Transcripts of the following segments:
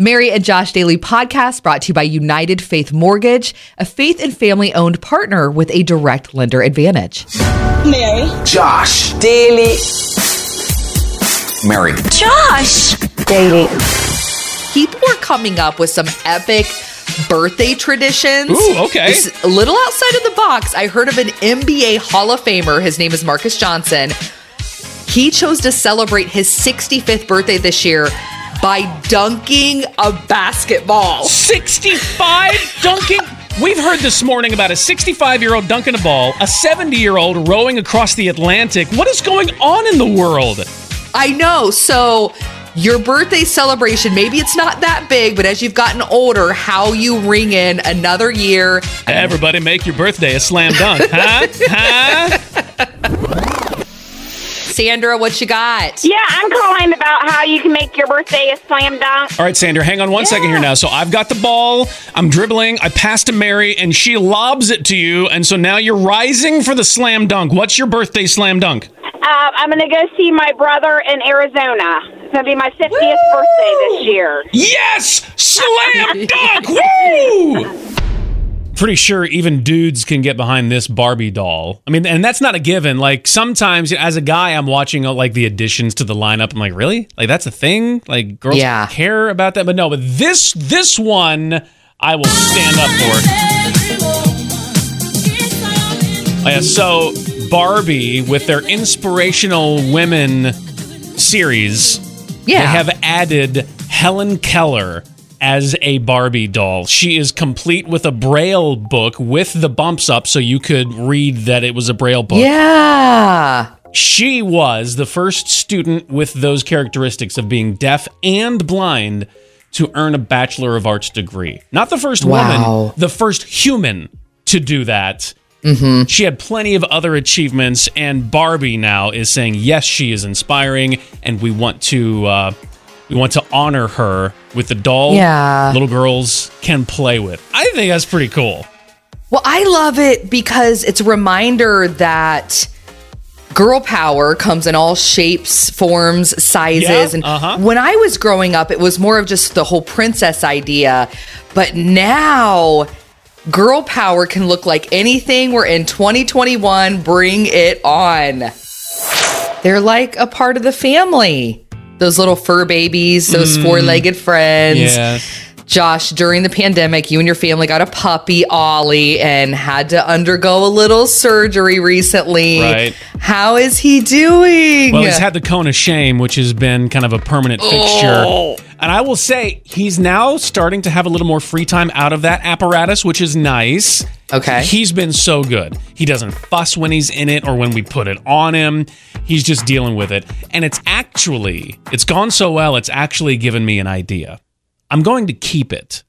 Mary and Josh Daily podcast brought to you by United Faith Mortgage, a faith and family owned partner with a direct lender advantage. Mary. Josh. Daily. Mary. Josh. Daily. People are coming up with some epic birthday traditions. Ooh, okay. It's a little outside of the box. I heard of an NBA Hall of Famer. His name is Marcus Johnson. He chose to celebrate his 65th birthday this year by dunking a basketball. 65 dunking. We've heard this morning about a 65 year old dunking a ball, a 70 year old rowing across the Atlantic. What is going on in the world? I know. So, your birthday celebration, maybe it's not that big, but as you've gotten older, how you ring in another year. Everybody make your birthday a slam dunk, huh? huh? Sandra, what you got? Yeah, I'm calling about how you can make your birthday a slam dunk. All right, Sandra, hang on one second here now. So I've got the ball, I'm dribbling, I pass to Mary, and she lobs it to you. And so now you're rising for the slam dunk. What's your birthday slam dunk? Uh, I'm going to go see my brother in Arizona. It's going to be my 50th birthday this year. Yes! Slam dunk! Woo! Pretty sure even dudes can get behind this Barbie doll. I mean, and that's not a given. Like sometimes, as a guy, I'm watching uh, like the additions to the lineup. I'm like, really? Like that's a thing? Like girls Yeah. care about that? But no. But this this one, I will stand up for. Oh, yeah, so Barbie with their inspirational women series, Yeah. they have added Helen Keller as a Barbie doll. She is complete with a braille book with the bumps up so you could read that it was a braille book. Yeah. She was the first student with those characteristics of being deaf and blind to earn a Bachelor of Arts degree. Not the first Wow. woman, the first human to do that. She had plenty of other achievements, and Barbie now is saying yes, she is inspiring, and we want to uh, we want to honor her with the doll Yeah. little girls can play with. I think that's pretty cool. Well, I love it because it's a reminder that girl power comes in all shapes, forms, sizes. Yeah, and uh-huh. when I was growing up, it was more of just the whole princess idea. But now, girl power can look like anything. We're in 2021. Bring it on. They're like a part of the family. Those little fur babies, those mm. four legged friends. Yeah. Josh, during the pandemic, you and your family got a puppy, Ollie, and had to undergo a little surgery recently. Right. How is he doing? Well, he's had the cone of shame, which has been kind of a permanent fixture. Oh. And I will say, he's now starting to have a little more free time out of that apparatus, which is nice. Okay. He's been so good. He doesn't fuss when he's in it or when we put it on him. He's just dealing with it. And it's actually, it's gone so well, it's actually given me an idea. I'm going to keep it.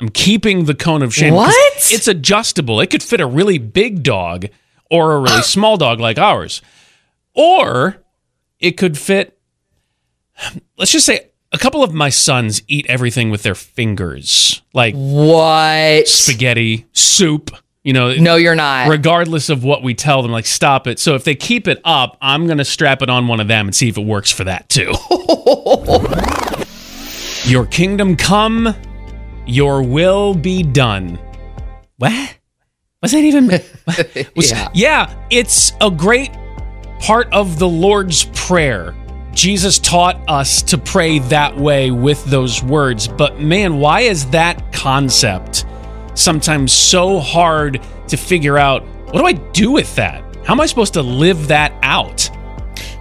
I'm keeping the cone of shame. What? It's adjustable. It could fit a really big dog or a really small dog like ours. Or it could fit, let's just say, a couple of my sons eat everything with their fingers, like what? spaghetti, soup. You know, No, you're not. regardless of what we tell them, like stop it. So if they keep it up, I'm gonna strap it on one of them and see if it works for that too. your kingdom come, your will be done. What? Was that even? Was- Yeah. yeah, it's a great part of the Lord's Prayer. Jesus taught us to pray that way with those words. But man, why is that concept sometimes so hard to figure out? What do I do with that? How am I supposed to live that out?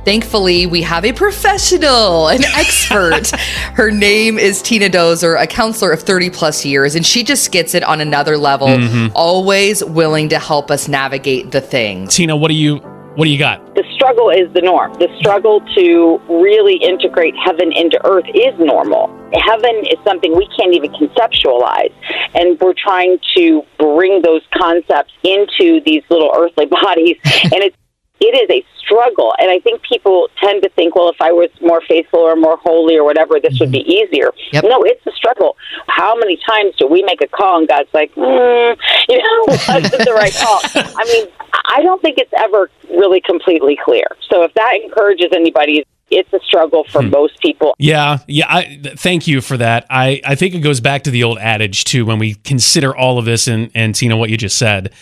Thankfully, we have a professional, an expert. Her name is Tina Dozer, a counselor of 30 plus years, and she just gets it on another level, Mm-hmm. always willing to help us navigate the things. Tina, what do you what do you got? the struggle is the norm. The struggle to really integrate heaven into earth is normal. Heaven is something we can't even conceptualize. And we're trying to bring those concepts into these little earthly bodies. and it's it is a struggle. And I think people tend to think, well, if I was more faithful or more holy or whatever, this would be easier. Yep. No, it's a struggle. How many times do we make a call and God's like, mm, you know, wasn't the right call? I mean, I don't think it's ever really completely clear. So if that encourages anybody, it's a struggle for most people. Yeah, yeah. I, th- thank you for that. I, I think it goes back to the old adage too. When we consider all of this and and Tina, what you just said,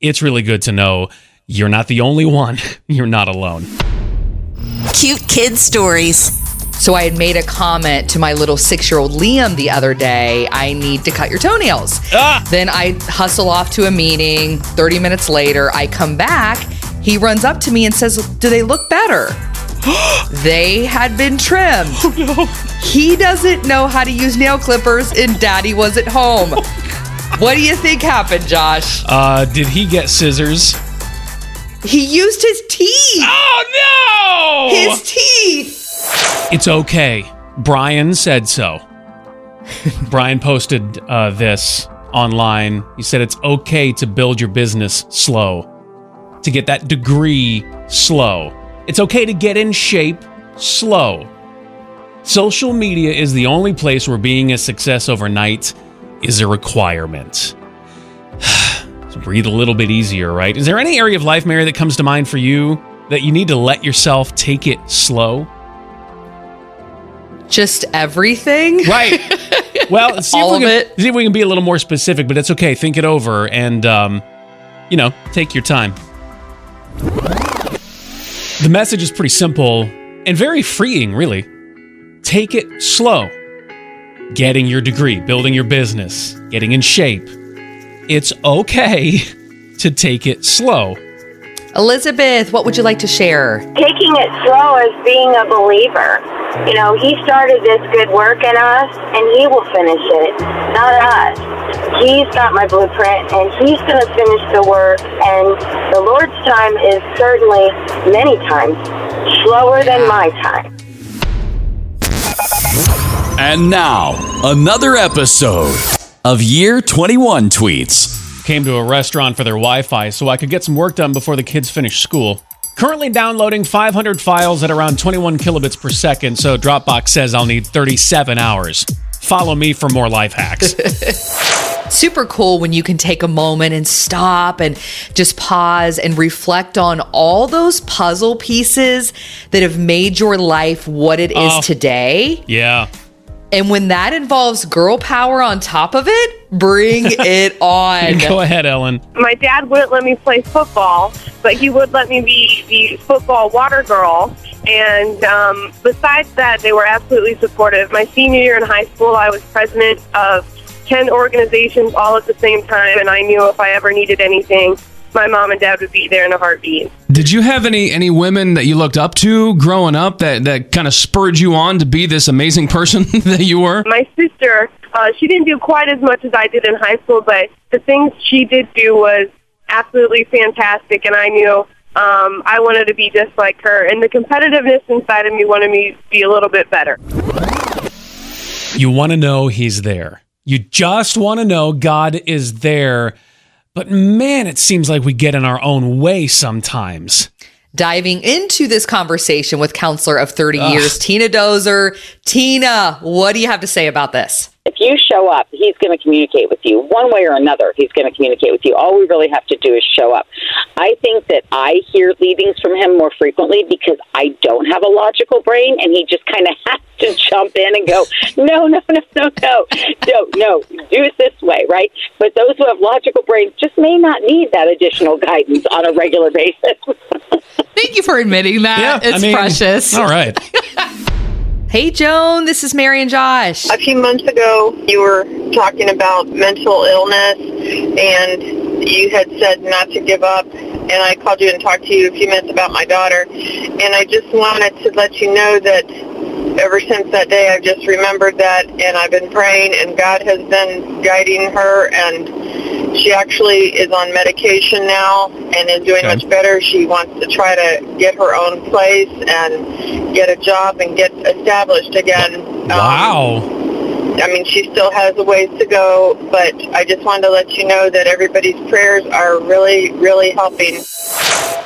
it's really good to know you're not the only one. You're not alone. Cute kid stories. So I had made a comment to my little six year old Liam the other day I need to cut your toenails. Ah! Then I hustle off to a meeting. 30 minutes later, I come back. He runs up to me and says, Do they look better? they had been trimmed. He doesn't know how to use nail clippers, and daddy was at home. what do you think happened, Josh? Uh, did he get scissors? He used his teeth. Oh no! His teeth. It's okay. Brian said so. Brian posted uh, this online. He said it's okay to build your business slow, to get that degree slow. It's okay to get in shape slow. Social media is the only place where being a success overnight is a requirement. Breathe a little bit easier, right? Is there any area of life, Mary, that comes to mind for you that you need to let yourself take it slow? Just everything. Right. Well, see All if we of can, it? See if we can be a little more specific, but it's okay. Think it over and, um, you know, take your time. The message is pretty simple and very freeing, really. Take it slow. Getting your degree, building your business, getting in shape. It's okay to take it slow. Elizabeth, what would you like to share? taking it slow as being a believer. You know, he started this good work in us, and he will finish it, not us. He's got my blueprint, and he's going to finish the work. And the Lord's time is certainly many times slower than my time. And now, another episode of Year 21 Tweets. Came to a restaurant for their Wi Fi so I could get some work done before the kids finish school. Currently downloading 500 files at around 21 kilobits per second, so Dropbox says I'll need 37 hours. Follow me for more life hacks. Super cool when you can take a moment and stop and just pause and reflect on all those puzzle pieces that have made your life what it is Oh. today. yeah. And when that involves girl power on top of it, bring it on. Go ahead, Ellen. my dad wouldn't let me play football, but he would let me be the football water girl. And um, besides that, they were absolutely supportive. My senior year in high school, I was president of 10 organizations all at the same time, and I knew if I ever needed anything, my mom and dad would be there in a heartbeat. Did you have any any women that you looked up to growing up that that kind of spurred you on to be this amazing person that you were? My sister, uh, she didn't do quite as much as I did in high school, but the things she did do was absolutely fantastic, and I knew um, I wanted to be just like her. And the competitiveness inside of me wanted me to be a little bit better. You want to know He's there. You just want to know God is there. But man, it seems like we get in our own way sometimes. Diving into this conversation with counselor of 30 years, Tina Dozer. Tina, what do you have to say about this? If you show up, he's going to communicate with you one way or another. He's going to communicate with you. All we really have to do is show up. I think that I hear leadings from him more frequently because I don't have a logical brain, and he just kind of has to jump in and go, no, no, no, no, no, no, no, do it this way, right? But those who have logical brains just may not need that additional guidance on a regular basis. Thank you for admitting that. it's I mean, precious. All right. Hey, Joan, this is Mary and Josh. A few months ago, you were talking about mental illness, and you had said not to give up. And I called you and talked to you a few minutes about my daughter. And I just wanted to let you know that ever since that day, I've just remembered that, and I've been praying, and God has been guiding her, and she actually is on medication now and is doing Okay. much better. She wants to try to get her own place and get a job and get established again. Um, Wow. I mean, she still has a ways to go, but I just wanted to let you know that everybody's prayers are really, really helping.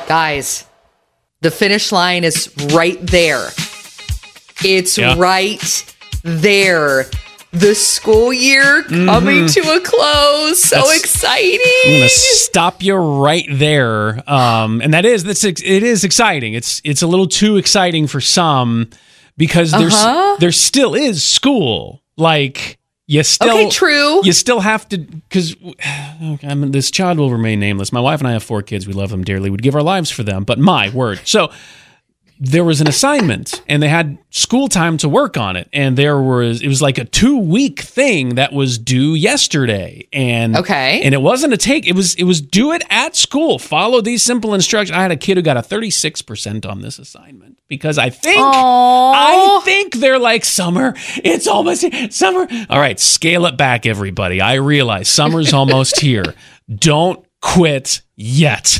Guys, the finish line is right there. It's Yeah. right there. The school year coming to a close. So That's- exciting. I'm gonna stop you right there. Um, and that's it is exciting. It's it's a little too exciting for some because there's Uh-huh. there still is school. Like you still Okay, true. You still have to because I mean, this child will remain nameless. My wife and I have four kids. We love them dearly. We'd give our lives for them. But my word, so there was an assignment and they had school time to work on it and there was it was like a two week thing that was due yesterday and Okay. and it wasn't a take it was it was do it at school. Follow these simple instructions. I had a kid who got a 36% on this assignment because i think i think they're like summer it's almost summer. All right scale it back everybody. I realize summer's almost here. Don't quit yet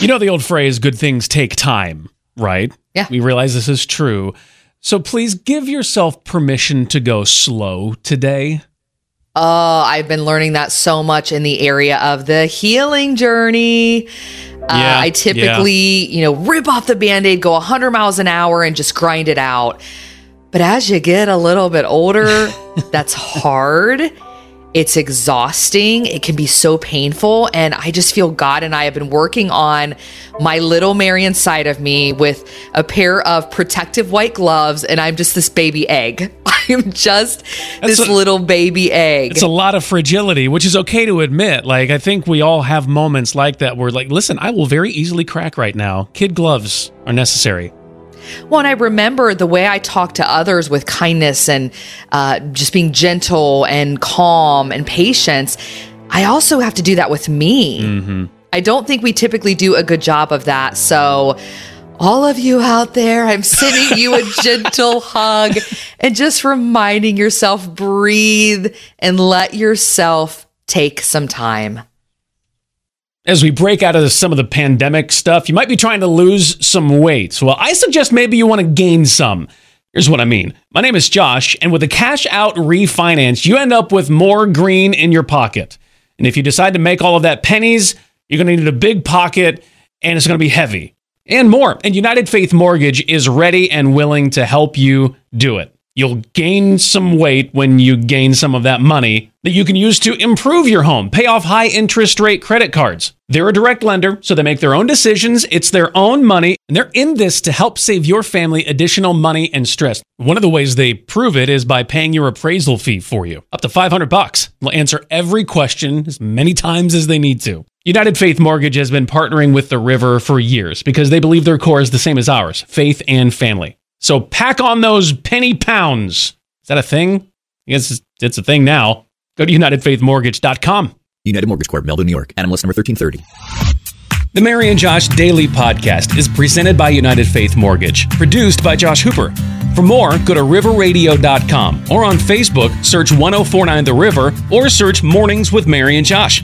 you know the old phrase, good things take time, right? Yeah. We realize this is true. So please give yourself permission to go slow today. Oh, I've been learning that so much in the area of the healing journey. Uh, Yeah, I typically, you know, rip off the band aid, go 100 miles an hour, and just grind it out. But as you get a little bit older, that's hard. It's exhausting. It can be so painful. And I just feel God and I have been working on my little Mary inside of me with a pair of protective white gloves. And I'm just this baby egg. I'm just this a- little baby egg. It's a lot of fragility, which is okay to admit. Like, I think we all have moments like that where, like, listen, I will very easily crack right now. Kid gloves are necessary. Well, and I remember the way I talk to others with kindness and uh, just being gentle and calm and patience. I also have to do that with me. I don't think we typically do a good job of that. So, all of you out there, I'm sending you a gentle hug and just reminding yourself breathe and let yourself take some time. As we break out of some of the pandemic stuff, you might be trying to lose some weight. Well, I suggest maybe you want to gain some. Here's what I mean. My name is Josh, and with a cash out refinance, you end up with more green in your pocket. And if you decide to make all of that pennies, you're going to need a big pocket and it's going to be heavy and more. And United Faith Mortgage is ready and willing to help you do it. You'll gain some weight when you gain some of that money that you can use to improve your home, pay off high interest rate credit cards. They're a direct lender, so they make their own decisions. It's their own money, and they're in this to help save your family additional money and stress. One of the ways they prove it is by paying your appraisal fee for you, up to 500 bucks. They'll answer every question as many times as they need to. United Faith Mortgage has been partnering with the river for years because they believe their core is the same as ours faith and family. So pack on those penny pounds. Is that a thing? I guess it's- it's a thing now. Go to UnitedFaithMortgage.com. United Mortgage Corp, Melville, New York. NMLS number 1330. The Mary and Josh Daily Podcast is presented by United Faith Mortgage, produced by Josh Hooper. For more, go to riverradio.com or on Facebook, search 1049 The River or search Mornings with Mary and Josh.